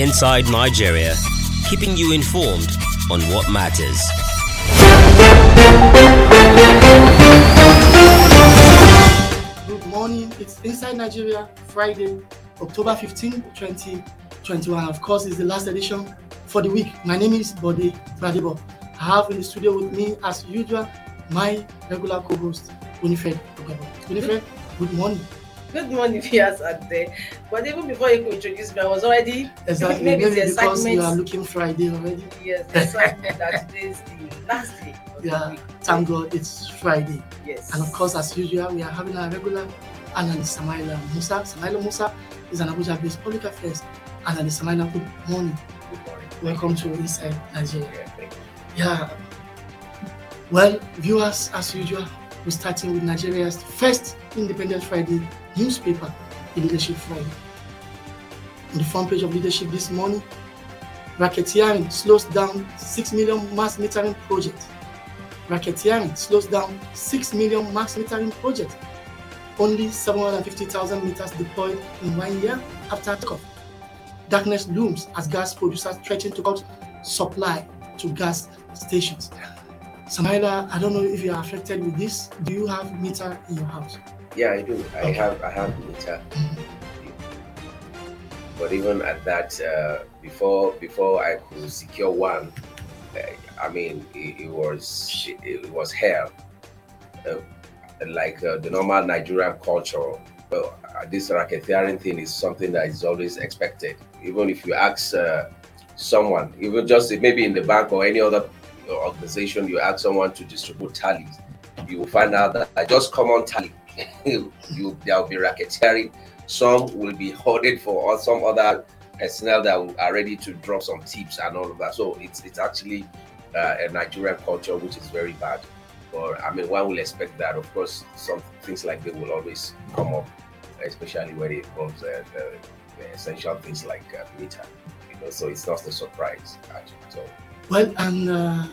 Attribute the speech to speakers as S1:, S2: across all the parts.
S1: Inside Nigeria, keeping you informed on what matters.
S2: Good morning. It's Inside Nigeria, Friday, October 15, 2021. Of course, it's the last edition for the week. My name is Bode Gbadebo. I have in the studio with me, as usual, my regular co-host, Winifred Ogabo. Winifred, good morning.
S3: Good morning, viewers out there. But even before you could introduce me, I was already
S2: Exactly.
S3: maybe
S2: Maybe
S3: the
S2: because you are looking Friday already.
S3: Yes, the excitement that today is the last day
S2: Yeah, thank God it's Friday.
S3: Yes.
S2: And of course, as usual, we are having our regular analyst, Samaila Musa. Samaila Musa is an Abuja-based public affairs analyst. Samaila, good morning.
S3: Good morning.
S2: Welcome to Inside Nigeria.
S3: Yeah.
S2: Well, viewers, as usual, we're starting with Nigeria's first Independent Friday newspaper, the Leadership Friday. On the front page of Leadership this morning, racketeering slows down 6 million mass metering project. Racketeering slows down 6 million mass metering project. Only 750,000 meters deployed in one year after takeoff. Darkness looms as gas producers threaten to cut supply to gas stations. Samaila, I don't know if you are affected with this. Do you have meter in your house?
S4: Yeah, I do. I
S2: Okay.
S4: have I have meter. But even at that, uh, before before I could secure one, uh, I mean, it, it was it was hell. Uh, like uh, the normal Nigerian culture, well, uh, this racketeering thing is something that is always expected. Even if you ask uh, someone, even just maybe in the bank or any other organization, you ask someone to distribute tallies, you will find out that I just common tally, you there will be racketeering. Some will be hoarded for or some other personnel that are ready to drop some tips and all of that. So it's it's actually uh, a Nigerian culture which is very bad. But I mean, one will expect that. Of course, some things like that will always come up, especially when it involves uh, the, the essential things like uh, meter. You know, so it's not a surprise. Actually. So
S2: Well, and uh,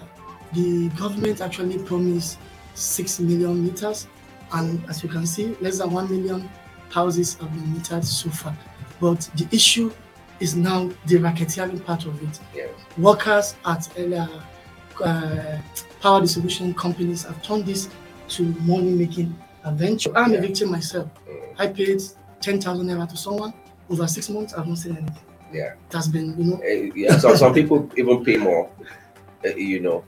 S2: the government actually promised 6 million meters. And as you can see, less than 1 million houses have been metered so far. But the issue is now the racketeering part of it.
S4: yes,
S2: workers at uh, uh, power distribution companies have turned this to money making adventure. I'm a victim myself.
S4: Mm,
S2: I paid 10,000 naira to someone over six months. I've not seen anything.
S4: yeah.
S2: It has been, you know,
S4: Uh, yeah, so some people even pay more. uh, you know,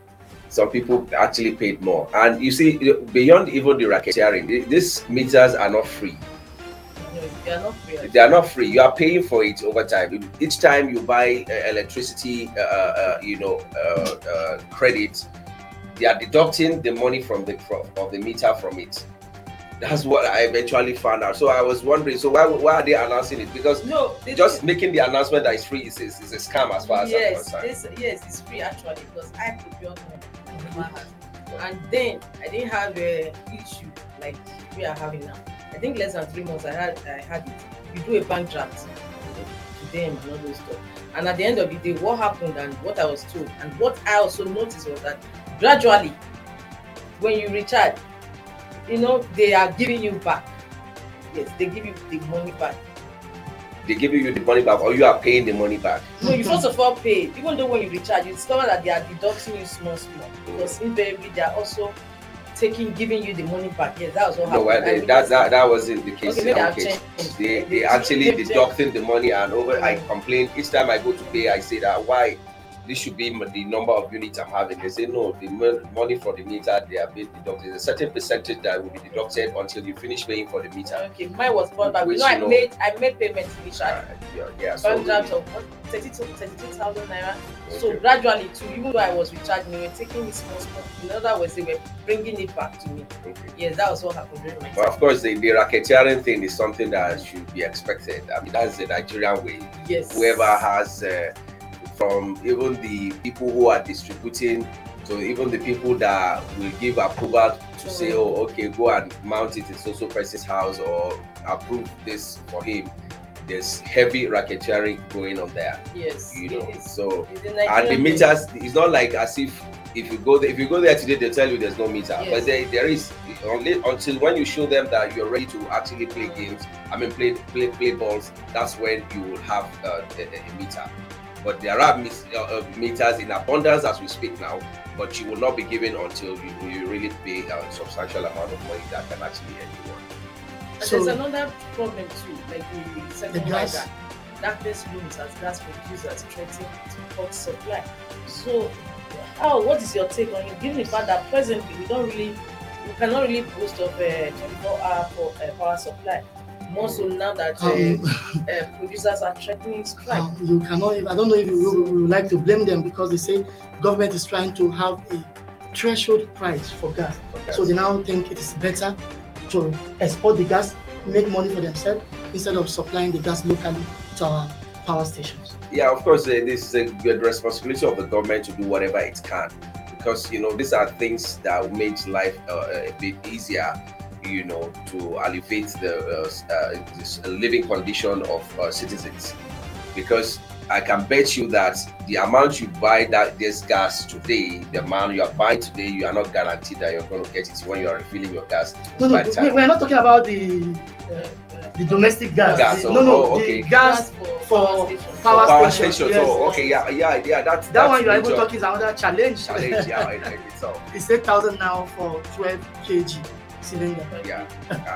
S4: some people actually paid more. And you see, beyond even the racketeering, th- these meters are not free.
S3: They are not free.
S4: They are not free. You are paying for it over time. Each time you buy uh, electricity, uh, uh, you know, uh, uh, credit, they are deducting the money from the from, of the meter from it. That's what I eventually found out. So I was wondering, so why, why are they announcing it? Because
S3: No, they
S4: just making the announcement that it's free is, is, is a scam as far as I'm
S3: yes,
S4: concerned.
S3: this, yes, it's free actually because I procured one my. And then I didn't have a issue like we are having now. I think less than three months I had I had it. You do a bank draft to them and all those stuff. And at the end of the day, what happened and what I was told and what I also noticed was that gradually when you recharge, you know, they are giving you back. Yes, they give you the money back.
S4: They give you the money back or you are paying the money back.
S3: No, you first of all pay. Even though when you recharge, you discover that they are deducting you small, small. Because invariably they are also taking, giving you the money back. Yes, that was what
S4: No, well,
S3: happened.
S4: they,
S3: I
S4: that, that that wasn't the case
S3: Okay,
S4: in our case. They,
S3: They-
S4: they actually deducting the money and over I
S3: Mm.
S4: complain each time I go to pay I say that why this should be the number of units I'm having. They say no, the money for the meter they have been deducted. There's a certain percentage that will be deducted until you finish paying for the meter.
S3: Okay, mine was bought back. You know, I
S4: know-
S3: made I made payments initially.
S4: Uh, yeah, yeah, so
S3: draft of what, 32 32,000 naira. So gradually, too, even though I was recharging, they were taking this small, small. In other words, they were bringing it back to me.
S4: okay.
S3: Yes, that was what happened during my
S4: But of course, the, the racketeering thing is something that should be expected. I mean, that's the Nigerian way.
S3: Yes.
S4: whoever has uh, from even the people who are distributing to even the people that will give approval to say oh okay go and mount it in so so person's house or approve this for him there's heavy racketeering going on there.
S3: Yes.
S4: You know, so and the meters it's not like as if if you go there if you go there today they tell you there's no meter
S3: Yes.
S4: but there, there is only until when you show them that you're ready to actually play games i mean play play play balls that's when you will have uh, a meter but there are mis- uh, uh, meters in abundance as we speak now but you will not be given until you, you really pay a substantial amount of money that can actually end you one.
S3: And
S2: So-
S3: there's another problem too, like we we said
S2: The gas.
S3: that. Darkness looms as gas producers threaten to cut supply. So, how? What is your take on it? Given the fact that presently we don't really, we cannot really boast of a 24-hour for, uh, power supply. More so now that
S2: Um,
S3: uh, producers are threatening strike.
S2: um, you cannot. I don't know if you would- would like to blame them because they say government is trying to have a threshold price for gas.
S4: Okay.
S2: So they now think it is better to export the gas, make money for themselves instead of supplying the gas locally to our power stations.
S4: yeah, of course, uh, this is a good responsibility of the government to do whatever it can because you know these are things that make life uh, a bit easier. You know, to alleviate the uh, uh, this living condition of uh, citizens, because I can bet you that the amount you buy that this gas today, the amount you are buying today, you are not guaranteed that you're going to get it when you are refilling your gas.
S2: No, no,
S4: By
S2: we,
S4: time-
S2: we are not talking about the
S3: Uh, uh,
S2: the domestic gas.
S4: Gas,
S2: The-
S4: oh,
S2: no, no,
S4: oh,
S2: the
S4: okay.
S2: gas
S3: for,
S2: for
S3: power stations.
S2: power
S4: Power
S2: station, yes.
S4: Oh, okay, yeah, yeah, yeah. That's
S2: that
S4: that's
S2: one you are even
S4: major
S2: talking is another challenge.
S4: challenge. Yeah, in, in itself.
S2: it's eight thousand now for twelve kg
S4: Yeah,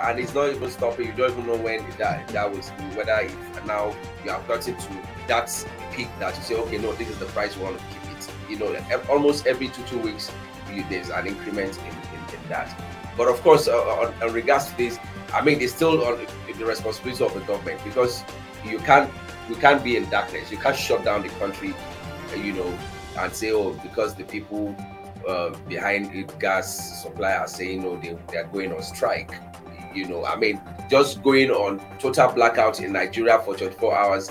S4: and it's not even stopping. You don't even know when that that was whether now you have gotten to that peak that you say, okay, no, this is the price we want to keep it. You know, almost every two two weeks, you, there's an increment in, in, in that. But of course, uh, on, on regards to this, I mean, it's still on the responsibility of the government because you can't we can't be in darkness. You can't shut down the country, uh, you know, and say, oh, because the people uh, behind it gas supply are saying, oh, they, they are going on strike. You know, I mean, just going on total blackout in Nigeria for 24 hours,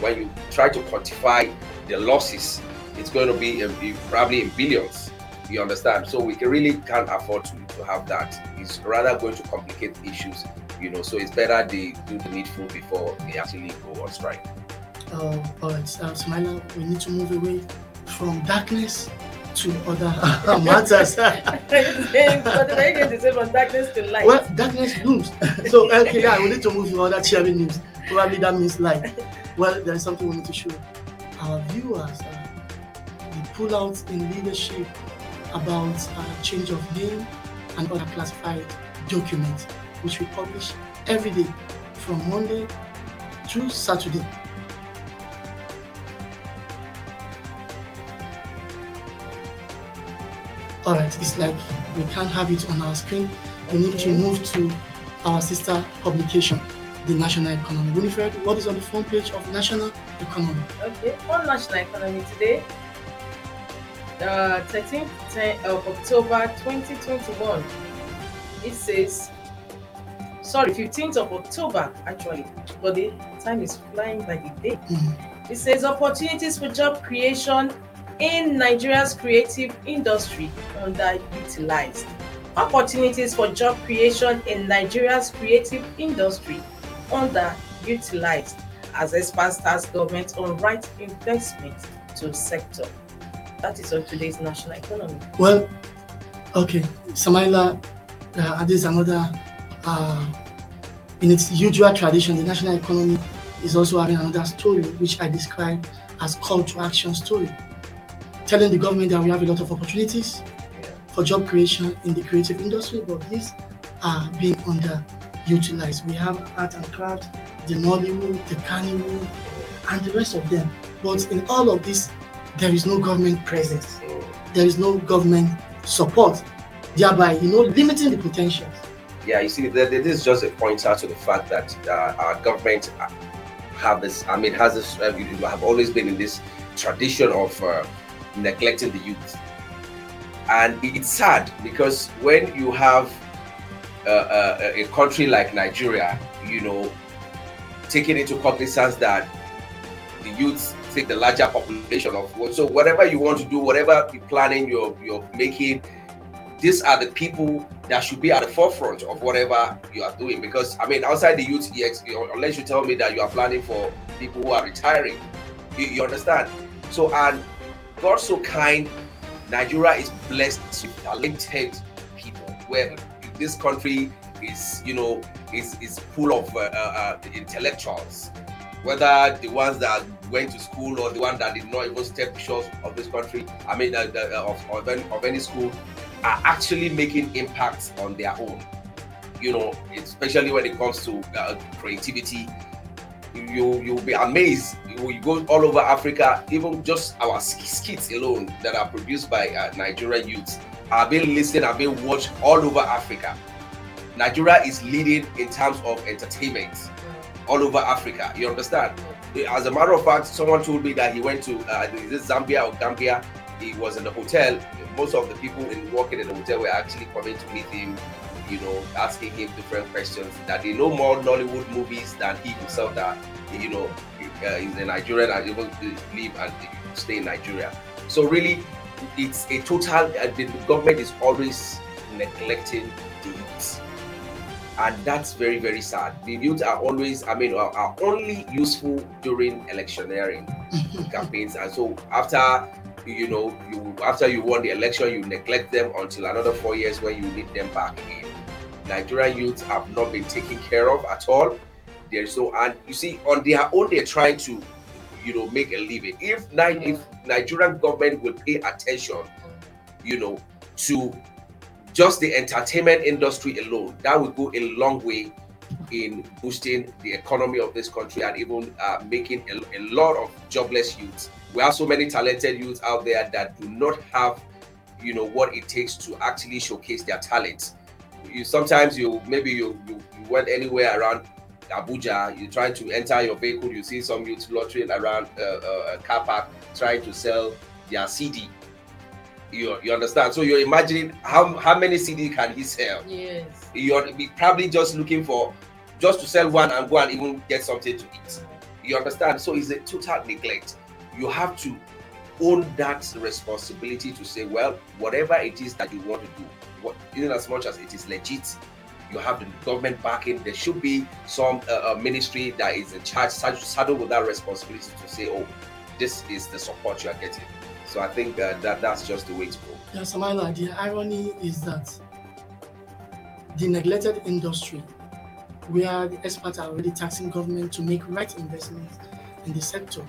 S4: when you try to quantify the losses, it's going to be probably in billions. You understand? So we really can't afford to, to have that. It's rather going to complicate issues, you know. So it's better they do the needful before they actually go on strike.
S2: Uh, all right, uh, we need to move away from darkness to other matters.
S3: but the Nigerians is from darkness to light.
S2: well, darkness looms. so, okay, yeah, we need to move to other cheering news. Probably that means light. Well, there's something we need to show our viewers. Uh, the pullouts in leadership about uh, change of name and other classified documents, which we publish every day from Monday to Saturday. All right, it's like we can't have it on our screen. We need to move to our sister publication, the National Economy. Winifred, what is on the front page of National Economy?
S3: Okay, on national economy today, the 13th ten- of October 2021, it says, sorry, 15th of October actually, but the time is flying by the day.
S2: Mhm.
S3: It says opportunities for job creation in Nigeria's creative industry underutilized. Opportunities for job creation in Nigeria's creative industry underutilized as experts task government on right investment to sector. That is on today's national economy.
S2: Well, okay, Samaila, uh, this is another, uh, in its usual tradition, the national economy is also having another story, which I describe as call to action story, telling the government that we have a lot of opportunities for job creation in the creative industry, but these are being underutilized. We have art and craft, the Nollywood, the Carnival, and the rest of them. But in all of this, there is no government presence there is no government support, thereby, you know, limiting the potentials.
S4: Yeah, you see, th- th- this is just a pointer to the fact that uh, our government have this. I mean, has this. Uh, have always been in this tradition of uh, neglecting the youth, and it's sad because when you have uh, uh, a country like Nigeria, you know, taking into cognizance that the youth take the larger population of so whatever you want to do, whatever the planning you're you're making, these are the people that should be at the forefront of whatever you are doing. Because I mean, outside the youth unless you tell me that you are planning for people who are retiring, you, you understand. So and God so kind, Nigeria is blessed with talented people. Where this country is, you know, is is full of uh, uh, intellectuals, whether the ones that went to school or the one that did not even step shores of this country. I mean, uh, uh, of, of any, of any school are actually making impacts on their own. You know, especially when it comes to uh, creativity, you you'll be amazed. You go all over Africa, even just our skits alone that are produced by uh, Nigerian youths are being listened, are being watched all over Africa. Nigeria is leading in terms of entertainment all over Africa. You understand? As a matter of fact, someone told me that he went to uh, this Zambia or Gambia. He was in the hotel. Most of the people in working in the hotel were actually coming to meet him, you know, asking him different questions. That they know more Nollywood movies than he himself. That you know, uh, he's a Nigerian and able to live and stay in Nigeria. So really, it's a total. Uh, the government is always neglecting the youth and that's very very sad the youth are always i mean are, are only useful during electioneering campaigns and so after you know you after you won the election you neglect them until another four years when you need them back again nigerian youths have not been taken care of at all there's no and you see on their own they're trying to you know make a living if, if nigerian government will pay attention you know to just the entertainment industry alone, that will go a long way in boosting the economy of this country and even uh, making a, a, lot of jobless youths. We have so many talented youths out there that do not have, you know, what it takes to actually showcase their talents. You sometimes you maybe you you, you went anywhere around Abuja, you're trying to enter your vehicle, you see some youths loitering around uh, uh, a car park trying to sell their CD you, you understand? So you're imagining how how many CD can he sell?
S3: Yes.
S4: You're probably just looking for just to sell one and go and even get something to eat. You understand? So it's a total neglect. You have to own that responsibility to say, well, whatever it is that you want to do, in as much as it is legit, you have the government backing. There should be some uh, uh ministry that is in charge, saddled with that responsibility to say, oh, this is the support you are getting. So I think uh, that that's just the way to go.
S2: Yeah, Samaila, the irony is that the neglected industry, where the experts are already taxing government to make right investments in the sector,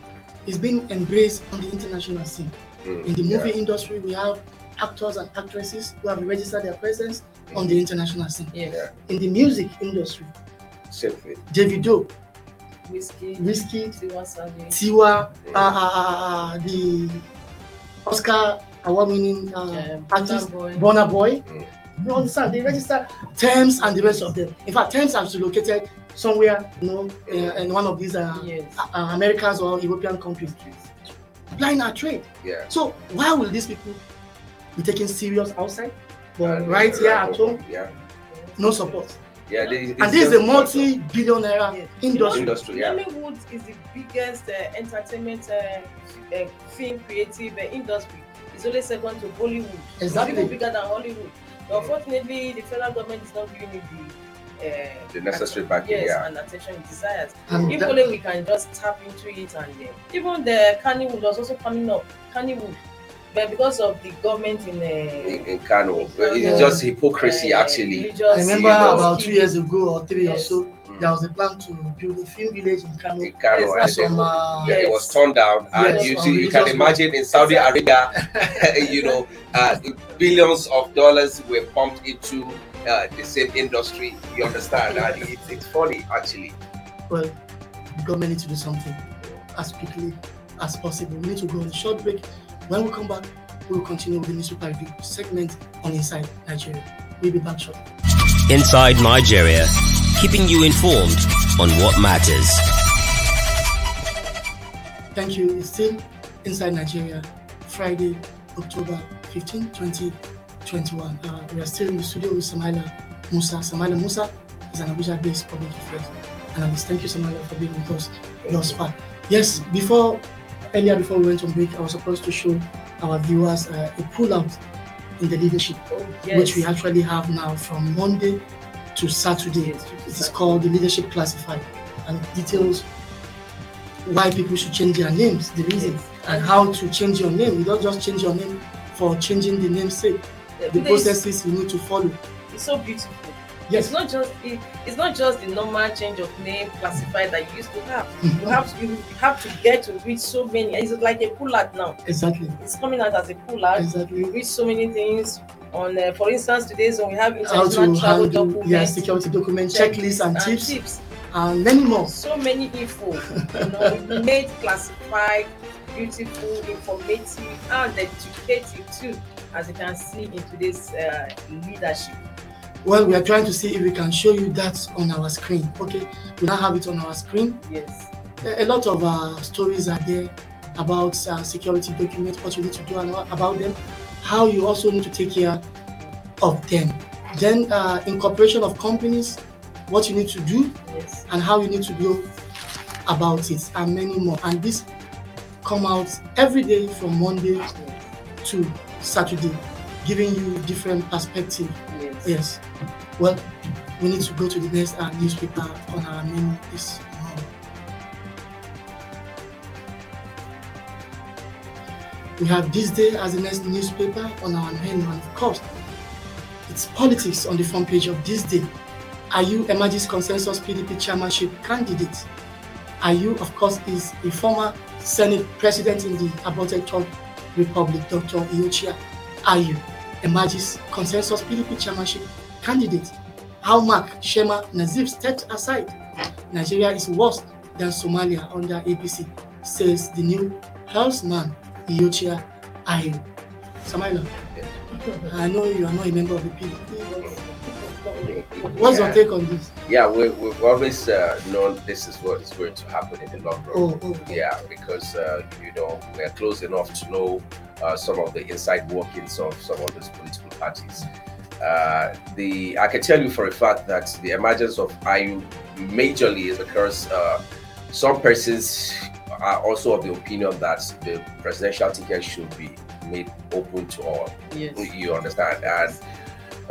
S2: is being embraced on the international scene. Mm, in the movie yeah. industry, we have actors and actresses who have registered their presence mm. on the international scene.
S3: Yeah.
S2: In the music industry,
S4: same thing.
S2: Davido,
S3: Wizkid,
S2: Whiskey,
S3: Tiwa Savage,
S2: Tiwa, mm. uh, uh, uh, the Oscar award winning uh, yeah, artist Burna Boy. Mm. You understand? They register Tems and the rest of them. In fact, Tems has located somewhere, you know, uh, in one of these uh, yes. uh, Americans or European countries. Applying our trade.
S4: Yeah.
S2: So why will these people be taken serious outside, but right here at home,
S4: yeah.
S2: no support?
S4: Yeah,
S2: they, and this is a multi-billionaire yes. industry.
S4: industry yeah.
S3: Nollywood is the biggest uh, entertainment uh, uh, film creative uh, industry. It's only second to Bollywood.
S2: Exactly.
S3: It's even bigger than Hollywood. But unfortunately, the federal government is not giving it the uh,
S4: the necessary backing
S3: yes,
S4: yeah.
S3: and attention it desires. And if only we can just tap into it and uh, even the Kannywood was also coming up. Kannywood but because of the government in uh,
S4: in, in Kano, it's just hypocrisy uh, actually.
S2: I remember about two years ago or three yes. or so, mm. there was a plan to build a film village in Kano.
S4: In Kano, yes, some, uh, yeah, it was turned down, and you see, you can imagine in Saudi Arabia, you know, uh, billions of dollars were pumped into uh, the same industry. You understand? and it's, it's funny actually.
S2: Well, the government needs to do something as quickly as possible. We need to go on a short break. When we come back, we will continue with the newspaper review segment on Inside Nigeria. We'll be back shortly.
S1: Inside Nigeria, keeping you informed on what matters.
S2: Thank you. It's still Inside Nigeria, Friday, October 15, 2021. Uh, we are still in the studio with Samaila Musa. Samaila Musa is an Abuja based public affairs analyst. Thank you, Samaila, for being with us thus far. Yes, before earlier before we went on break, I was supposed to show our viewers uh, a pullout in the leadership,
S3: yes.
S2: which we actually have now from Monday to Saturday.
S3: Yes,
S2: It is called the Leadership Classified and details why people should change their names, the reason,
S3: Yes.
S2: and how to change your name. You don't just change your name for changing the namesake.
S3: The
S2: processes you need to follow.
S3: It's so beautiful.
S2: Yes.
S3: It's not just it, it's not just the normal change of name classified that you used to have.
S2: Mhm.
S3: You have to you have to get to read so many. It's like a pull out now.
S2: Exactly.
S3: It's coming out as a pull out.
S2: Exactly.
S3: You read so many things on, uh, for instance, today's when we have international
S2: to
S3: travel documents,
S2: yeah, security document checklists and, tips
S3: tips.
S2: and many more.
S3: So many info, you know, we made classified, beautiful, informative, and educative too, as you can see in today's uh, leadership.
S2: Well, we are trying to see if we can show you that on our screen. Okay, we now have it on our screen.
S3: Yes.
S2: A a lot of uh, stories are there about uh, security documents, what you need to do about them, how you also need to take care of them. Then, uh, incorporation of companies, what you need to do
S3: Yes.
S2: and how you need to go about it, and many more. And this come out every day from Monday to Saturday, giving you different perspective.
S3: Yes.
S2: Yes. Well, we need to go to the next uh, newspaper on our menu this. We have this day as the next newspaper on our menu, and of course, it's politics on the front page of this day. Ayu Emergis Consensus PDP chairmanship candidate? Ayu, of course, is a former Senate president in the aborted Republic, Dr. Iyorchia Are you Emergis Consensus PDP chairmanship candidate? How Mark Shema Nazif stepped aside. Nigeria is worse than Somalia under APC, says the new herdsman Iyorchia Ayu. Samaila, I know you are not a member of the PDP. What's your take on this?
S4: Yeah, we, we've always uh, known this is what is going to happen in the long run.
S2: Oh, oh,
S4: Yeah, because uh, you know we're close enough to know uh, some of the inside workings of some of these political parties. Uh, the I can tell you for a fact that the emergence of Ayu majorly is because uh, some persons are also of the opinion that the presidential ticket should be made open to all.
S3: Yes.
S4: You understand? And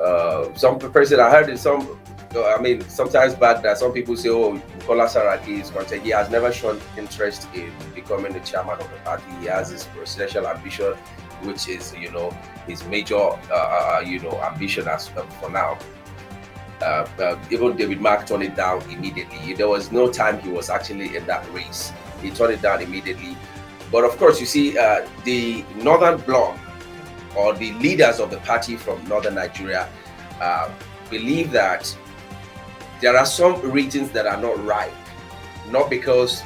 S4: uh, some person I heard in some. uh, I mean, sometimes bad that some people say, "Oh, Bukola Saraki is content." He has never shown interest in becoming the chairman of the party. He has his presidential ambition, which is, you know, his major, uh, uh, you know, ambition as uh, for now. Uh, uh, even David Mark turned it down immediately. There was no time he was actually in that race. He turned it down immediately. But of course, you see, uh, the Northern Bloc or the leaders of the party from Northern Nigeria uh, believe that there are some regions that are not ripe, not because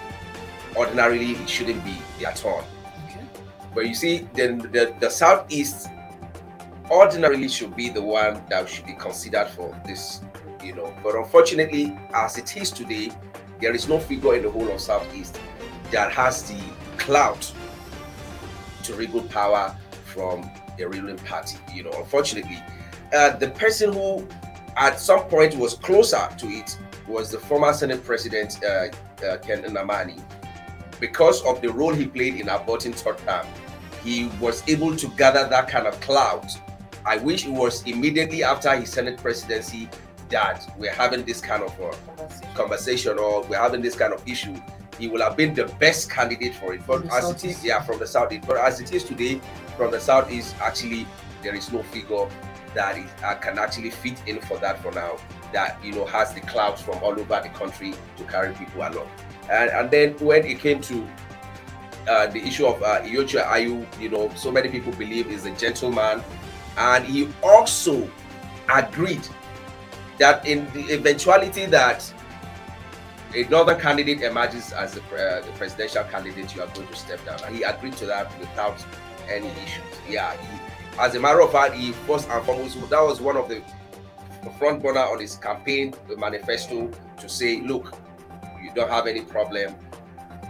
S4: ordinarily it shouldn't be their turn. But you see, then the, the southeast ordinarily should be the one that should be considered for this, you know. But unfortunately, as it is today, there is no figure in the whole of southeast that has the clout to wriggle power from a ruling party. You know, unfortunately, uh, the person who at some point was closer to it was the former Senate President uh, uh, Ken Nnamani. Because of the role he played in aborting third term, he was able to gather that kind of clout. I wish it was immediately after his Senate presidency that we're having this kind of uh, conversation or we're having this kind of issue. He will have been the best candidate for it. But as it is, yeah, from the southeast. But as it is today, from the southeast, actually, there is no figure that is, uh, can actually fit in for that for now. That you know has the clouds from all over the country to carry people along. And and then when it came to uh, the issue of uh, Iyorchia Ayu, you know, so many people believe is a gentleman, and he also agreed that in the eventuality that another candidate emerges as the, uh, the presidential candidate, you are going to step down. And he agreed to that without any issues. Yeah, he, as a matter of fact, he first and foremost that was one of the front burner on his campaign the manifesto to say, look, you don't have any problem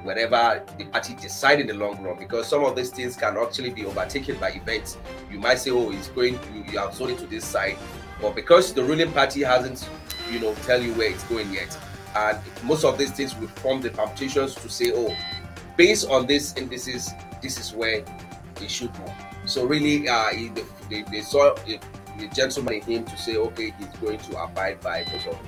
S4: whenever the party decide in the long run because some of these things can actually be overtaken by events. You might say oh it's going you, you have zoned it to this side. But because the ruling party hasn't you know tell you where it's going yet and most of these things will form the permutations to say oh based on this indices this is where it should go. So really, uh, they, saw the, the gentleman in him to say, okay, he's going to abide by most of.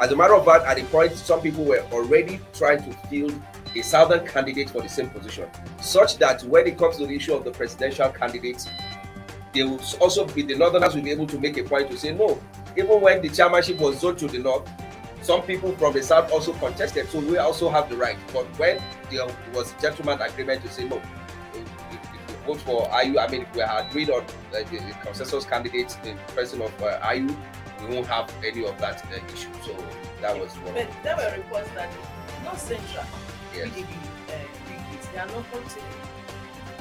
S4: As a matter of fact, at the point, some people were already trying to field a southern candidate for the same position, such that when it comes to the issue of the presidential candidates, they will also be the northerners will be able to make a point to say no. Even when the chairmanship was zoned to the north, some people from the south also contested, so we also have the right. But when there was a gentleman agreement to say no, vote for Ayu, I mean, we had agreed on uh, the, the, consensus candidate in person of uh, Ayu, we won't have any of that uh, issue. So that was one.
S3: But there were reports that North Central
S4: Yes.
S3: PDP uh, delegates, they are not continuing.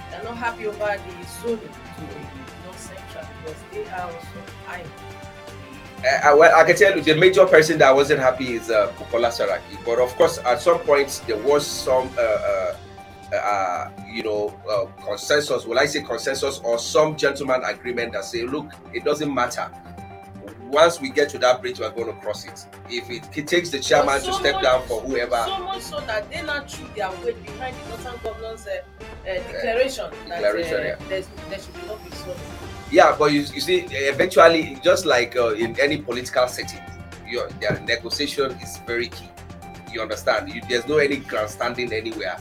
S3: They are not happy over the zoning to North Central because they are also high.
S4: Uh, well, I can tell you the major person that wasn't happy is uh, Bukola Saraki. But of course, at some point there was some, uh, uh, uh, you know, uh, consensus. Will I say consensus or some gentleman agreement that say, look, it doesn't matter. Once we get to that bridge, we're going to cross it. If it, it takes the chairman
S3: So
S4: to step down for whoever,
S3: So much so that they now threw their weight behind the Northern Governor's uh, uh, declaration that
S4: declaration,
S3: uh,
S4: yeah.
S3: there should be no.
S4: Yeah, but you, you see, eventually, just like uh, in any political setting, your their negotiation is very key. You understand? You, there's no any grandstanding anywhere.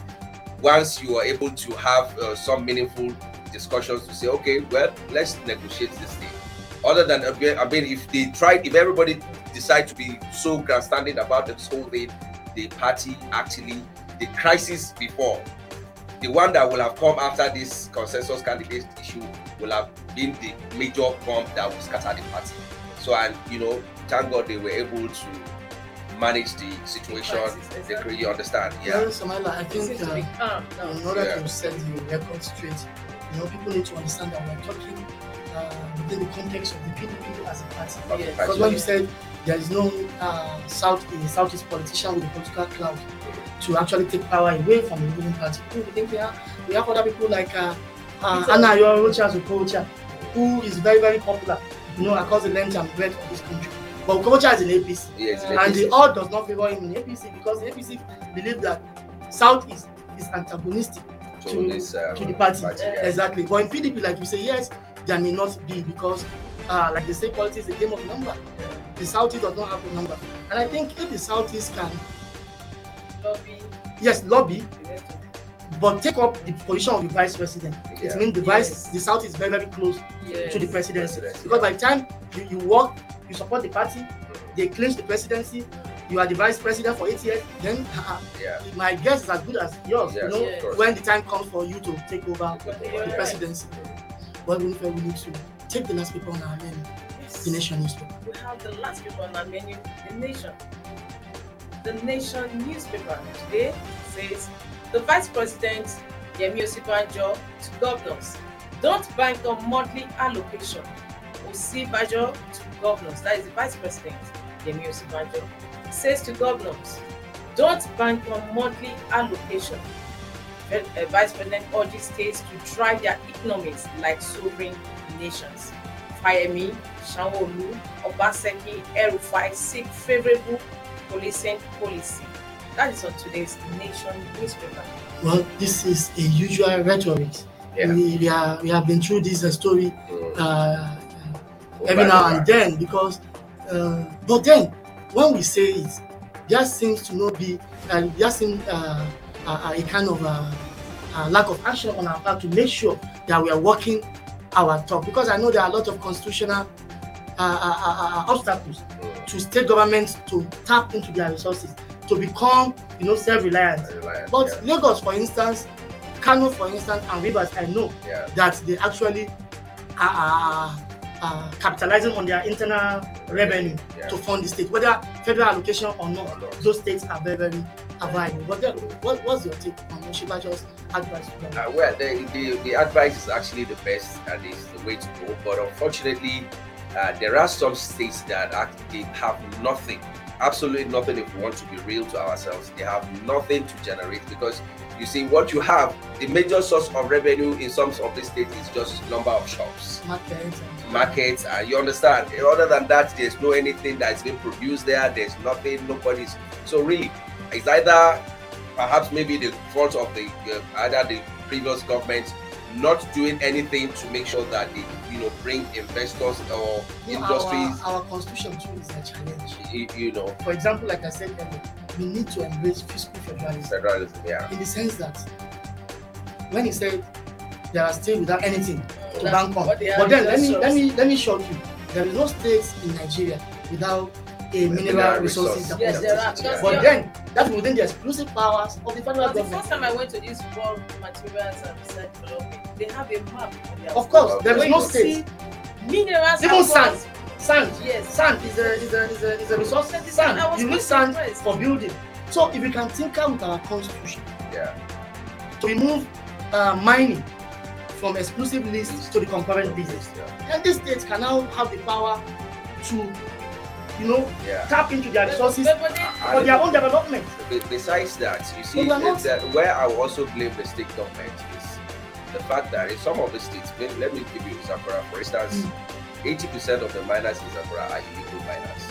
S4: Once you are able to have uh, some meaningful discussions to say, okay, well, let's negotiate this thing. Other than, I mean, if they try, if everybody decide to be so grandstanding about this whole thing, the party actually, the crisis before, the one that will have come after this consensus candidate issue will have been the major bomb that will scatter the party. So, and you know, thank God they were able to manage the situation.
S3: Crisis,
S4: They
S3: exactly.
S4: you understand?
S2: Well,
S4: Yeah.
S2: Samaila, I
S3: It
S2: think
S3: seems to be
S2: uh,
S3: now.
S2: in order
S4: Yeah.
S2: to set the record straight, you know, people need to understand that we're talking uh, within the context of the PDP as a party.
S4: Of the
S3: Yes.
S2: Because when you said there is no uh, South a Southeast politician with a political clout to actually take power away from the ruling party, who we think we have we have other people like uh, uh. Anna Yorocha Okocha, who is very very popular, you know, across the length and breadth of this country. But Okocha is in APC,
S4: Yes,
S3: And
S4: yes,
S2: the odd does not favor him in APC because the APC believe that Southeast is antagonistic
S4: to
S2: to-
S4: this uh,
S2: to the party.
S4: yeah.
S2: Exactly. But in PDP, like you say, yes, there may not be because, uh, like they say, politics is a game of number. The Southeast does not have a number. And I think if the Southeast can,
S3: Lobby,
S2: yes, lobby,
S3: the rest of
S2: but take up the position of the vice president,
S4: Yeah.
S2: it means the vice,
S3: Yes.
S2: the South is very, very close
S3: yes.
S2: to the presidency.
S4: Presidency,
S2: Because by the time you, you work, you support the party, they clinch the presidency, you are the vice president for eight years, then
S4: Yeah.
S2: my guess is as good as yours,
S4: Yes,
S2: you know,
S4: of
S2: when the time comes for you to take over
S3: But
S2: the
S3: you're
S2: presidency. But we we need to take the last paper on our menu,
S3: Yes.
S2: the nation newspaper.
S3: we have the last paper on our menu, The Nation. The Nation newspaper today says the Vice President Yemi Osinbajo to governors, don't bank on monthly allocation. Osinbajo to governors, that is the Vice President Yemi Osinbajo, says to governors, don't bank on monthly allocation. Ve- uh, Vice President urges states to drive their economies like sovereign nations. Fayemi, Sanwo-Olu, Obaseki, El-Rufai seek favorable policing policy. That is on today's Nation newspaper.
S2: Well, this is a usual rhetoric.
S4: Yeah.
S2: We, we, are, we have been through this uh, story
S4: Mm.
S2: uh, every now and then because, uh, but then when we say it, there seems to not be, uh, there seems uh, a kind of uh, uh, lack of action on our part to make sure that we are working our talk. Because I know there are a lot of constitutional uh, uh, uh, uh, obstacles
S4: Mm.
S2: to state governments to tap into their resources to become, you know, self-reliant.
S4: Reliant,
S2: But
S4: yeah.
S2: Lagos, for instance, Kano, for instance, and Rivers, I know
S4: yeah.
S2: that they actually are, are, are capitalizing on their internal revenue
S4: Yeah.
S2: to fund the state, whether federal allocation or not. Those states are very, very available. But then, what, what's your take on Osinbajo's advice?
S4: Uh, well, the, the, the advice is actually the best and is the way to go. But unfortunately, uh, there are some states that actually have nothing, absolutely nothing. If we want to be real to ourselves, they have nothing to generate because you see, what you have, the major source of revenue in some of the states is just number of shops,
S2: Markets and
S4: markets, and you understand. Other than that, there's no anything that's been produced there. There's nothing. Nobody's. So really, it's either perhaps maybe the fault of the uh, either the previous government not doing anything to make sure that they, you know, bring investors or
S2: You know,
S4: industries.
S2: Our, our constitution too is a challenge.
S4: You, you know,
S2: For example, like I said earlier, we need to embrace fiscal federalism
S4: federalism. Yeah.
S2: in the sense that when he said there are still without anything to
S3: That-
S2: bank on,
S3: what they
S2: but then let me
S3: just-
S2: let me let me shock you. There is no states in Nigeria without a mineral
S4: Mineral
S2: resources
S4: resource.
S3: Yes, there are. Because
S2: But
S3: yeah.
S2: then that's within the exclusive powers of the federal
S3: But the
S2: government.
S3: first time I went to this World Materials and Research Development, they have a map. on
S2: Of course, there is
S3: where
S2: no state.
S3: Minerals.
S2: Even sand, sand,
S3: Yes.
S2: sand is a is a is a, is a resource.
S3: That is-
S2: Sand,
S3: I was
S2: you need sand
S3: surprised.
S2: for building. So if you can tinker with our constitution
S4: Yeah.
S2: to remove uh, mining from exclusive list to the concurrent list,
S4: Yeah.
S2: and these states can now have the power to, you know,
S4: Yeah.
S2: tap into their resources
S3: But- but
S2: for their own development.
S4: Besides that, you see,
S2: But not-
S4: that where I also blame the state government is the fact that in some of the states, let, let me give you Zamfara, for instance,
S2: Mm.
S4: eighty percent of the miners in Zamfara are illegal miners.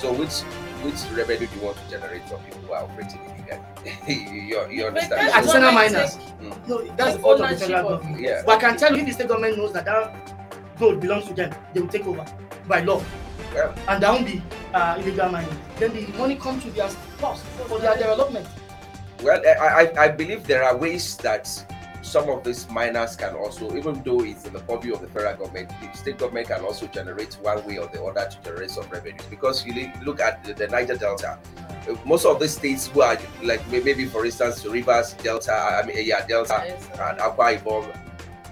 S4: So which which revenue do you want to generate from people who are operating illegally? you, you understand?
S3: that's
S2: Artisanal
S3: not
S2: miners.
S3: like-
S2: No, that's all
S3: Like
S2: the federal government.
S4: Yeah.
S2: But I can tell you, if the state government knows that that gold belongs to them, they will take over by law.
S4: Well,
S2: and there won't be uh, illegal mining. Then the money comes to their stores for their development.
S4: Well, I, I, I believe there are ways that some of these miners can also, even though it's in the purview of the federal government, the state government can also generate one way or the other to generate some revenues. Because you look at the, the Niger Delta, uh, most of the states who are like maybe, for instance, the Rivers Delta, I mean, yeah, Delta
S3: Yes.
S4: and Akwa Ibom,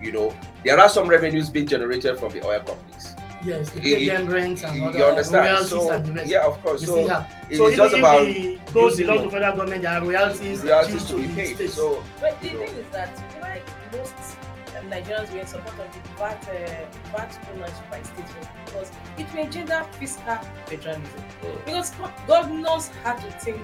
S4: you know, there are some revenues being generated from the oil companies.
S2: Yes, they
S4: You-
S2: pay rents and
S4: You
S2: other
S4: understand?
S2: royalties
S4: So,
S2: and the rest.
S4: yeah, of course.
S2: You
S4: So
S2: see
S4: it's
S2: so
S4: just
S2: even
S4: about
S2: if the gold
S4: using
S2: belongs to federal government, there are royalties,
S4: royalties
S2: due
S4: to be
S2: the
S4: paid.
S2: states.
S4: So
S3: But the
S4: you know,
S3: thing is that why most um, Nigerians were in support of the VAT, uh, VAT ownership by states was because it will engender fiscal federalism.
S4: Mm.
S3: Because go- governors had to think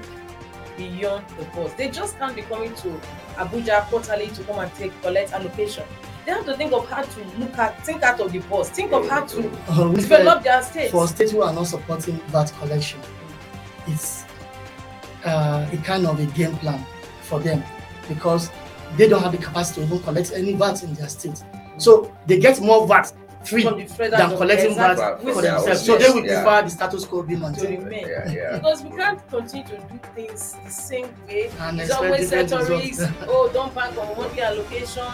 S3: beyond the box. They just can't be coming to Abuja quarterly to come and take collect allocation. They have to think of how to look at, think out of the box, think of how to
S2: Uh,
S3: develop their state.
S2: for states who are not supporting that collection, it's uh, a kind of a game plan for them because they don't have the capacity to even collect any VAT in their state. So they get more VAT free
S3: the
S2: than collecting VAT
S4: From
S2: for
S4: their own
S2: themselves. So they
S4: states,
S2: would
S4: yeah.
S2: prefer the status quo being maintained.
S4: yeah, yeah.
S3: Because we can't continue to do things the same way.
S2: And
S3: It's always
S2: different
S3: rhetorics. oh, don't bank on monthly allocation.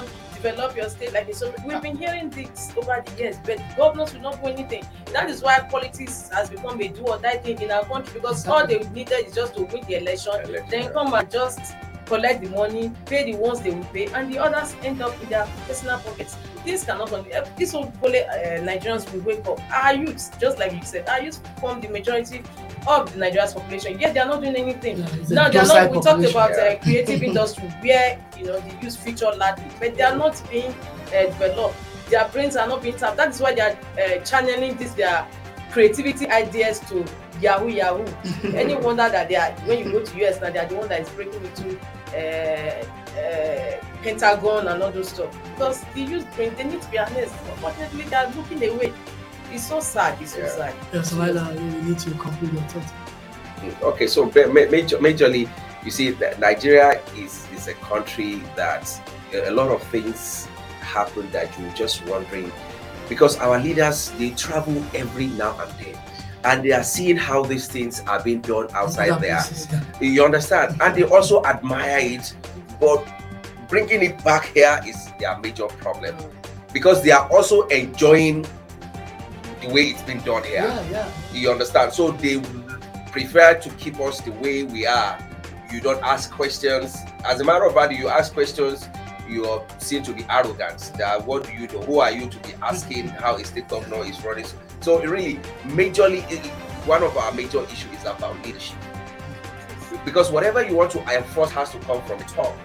S3: Develop your state like this. So we've been hearing this over the years, but governors will not do anything. That is why politics has become a do or die thing in our country because all they needed is just to win the election,
S4: Election,
S3: then come and just collect the money, pay the ones they will pay, and the others end up in their personal pockets. This cannot continue. Eh, This whole uh, Nigerians will wake up. Our youths, just like you said, our youths form the majority of the Nigeria's population. Yet they are not doing anything.
S2: Yeah,
S3: Now they are
S2: docile
S3: not. We talked about
S4: Yeah.
S3: uh, creative industry where you know the youth feature largely, but they are not being uh, developed. Their brains are not being tapped. That is why they are uh, channeling this their creativity ideas to Yahoo Yahoo. Any wonder that they are when you go to US now they are the one that is breaking into uh, uh, Pentagon and all those stuff because the youth brain they need to be harnessed. Unfortunately, they are looking away. It's so sad. It's so sad.
S2: Yes, Samaila, you need to complete your thought.
S4: Okay, so ma- ma- major, majorly, you see, that Nigeria is is a country that a lot of things happen that you're just wondering because our leaders they travel every now and then, and they are seeing how these things are being done outside there. You understand, and they also admire it, but bringing it back here is their major problem because they are also enjoying the way it's been done here.
S2: Yeah, yeah.
S4: You understand? So they prefer to keep us the way we are. You don't ask questions. As a matter of fact, you ask questions, you are seen to be arrogant. That what do you do? Who are you to be asking how a state governor is running? So really, majorly, one of our major issues is about leadership. Because whatever you want to enforce has to come from top.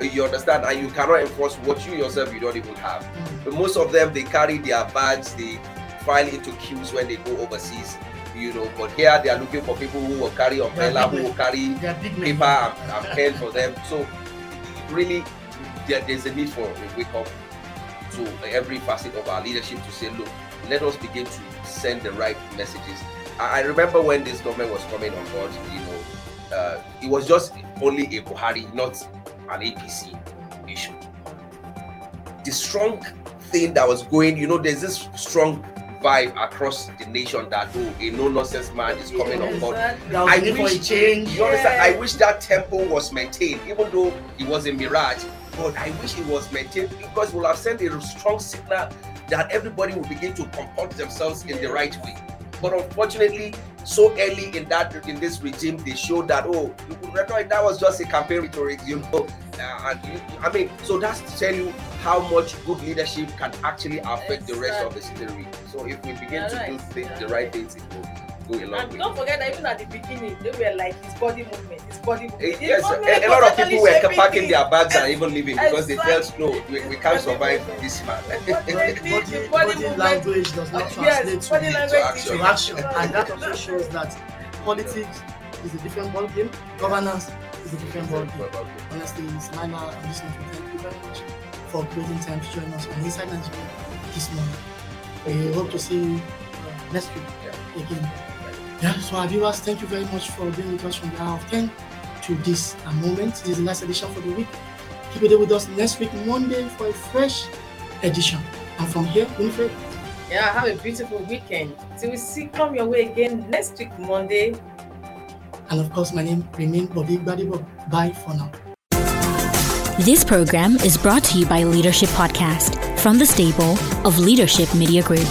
S4: You understand? And you cannot enforce what you yourself you don't even have.
S2: Mm.
S4: But most of them they carry their bags, they file into queues when they go overseas, you know. But here they are looking for people who will carry umbrella, who will carry
S2: They are big men.
S4: paper and, and pen for them. So really, there, there's a need for a wake up to every facet of our leadership to say, look, let us begin to send the right messages. I, I remember when this government was coming on board, you know, uh, it was just only a Buhari, not an APC issue. The strong thing that was going. You know, there's this strong vibe across the nation that oh, a no nonsense man is coming on board.
S3: Exactly.
S2: That was
S4: I
S2: need a
S4: wish-
S2: change.
S4: You understand?
S3: Yeah.
S4: I wish that tempo was maintained, even though it was a mirage. But I wish it was maintained because we'll have sent a strong signal that everybody will begin to comport themselves in the right way. But unfortunately, so early in that in this regime, they showed that oh, you rhetoric that was just a campaign rhetoric, you know. Uh, and you, I mean, so that's to tell you how much good leadership can actually affect the rest of the citizenry. So if we begin
S3: You're
S4: to
S3: right,
S4: do thi-
S3: you're
S4: the
S3: right.
S4: right things, it will go a long
S3: And
S4: way.
S3: don't forget that even at the beginning, they were like his body movement, his body movement.
S4: Eh,
S3: His
S4: Yes,
S3: body
S4: a, a lot of people were
S3: totally
S4: packing their bags and even leaving because they felt
S3: Exactly.
S4: no, we, we can't survive this man.
S3: Body,
S2: Body,
S3: body,
S2: body language does not
S3: Yes,
S2: translate
S3: body
S2: to,
S3: language
S4: action.
S2: to action, and that also shows that politics is a different ballgame, governance is a different ballgame. Honestly, it's my honor and listening to thank you very much for creating time to join us on Inside Nigeria this morning. We hope to see you next week again. Yeah, so our viewers, thank you very much for being with us from the hour of 10 to this moment. This is the last edition for the week. Keep it there with us next week, Monday, for a fresh edition. And from here, Winifred,
S3: Yeah, have a beautiful weekend. Till we see come your way again next week, Monday.
S2: and of course, my name remain Bobby Gbadebo. Bye for now.
S5: This program is brought to you by Leadership Podcast from the stable of Leadership Media Group.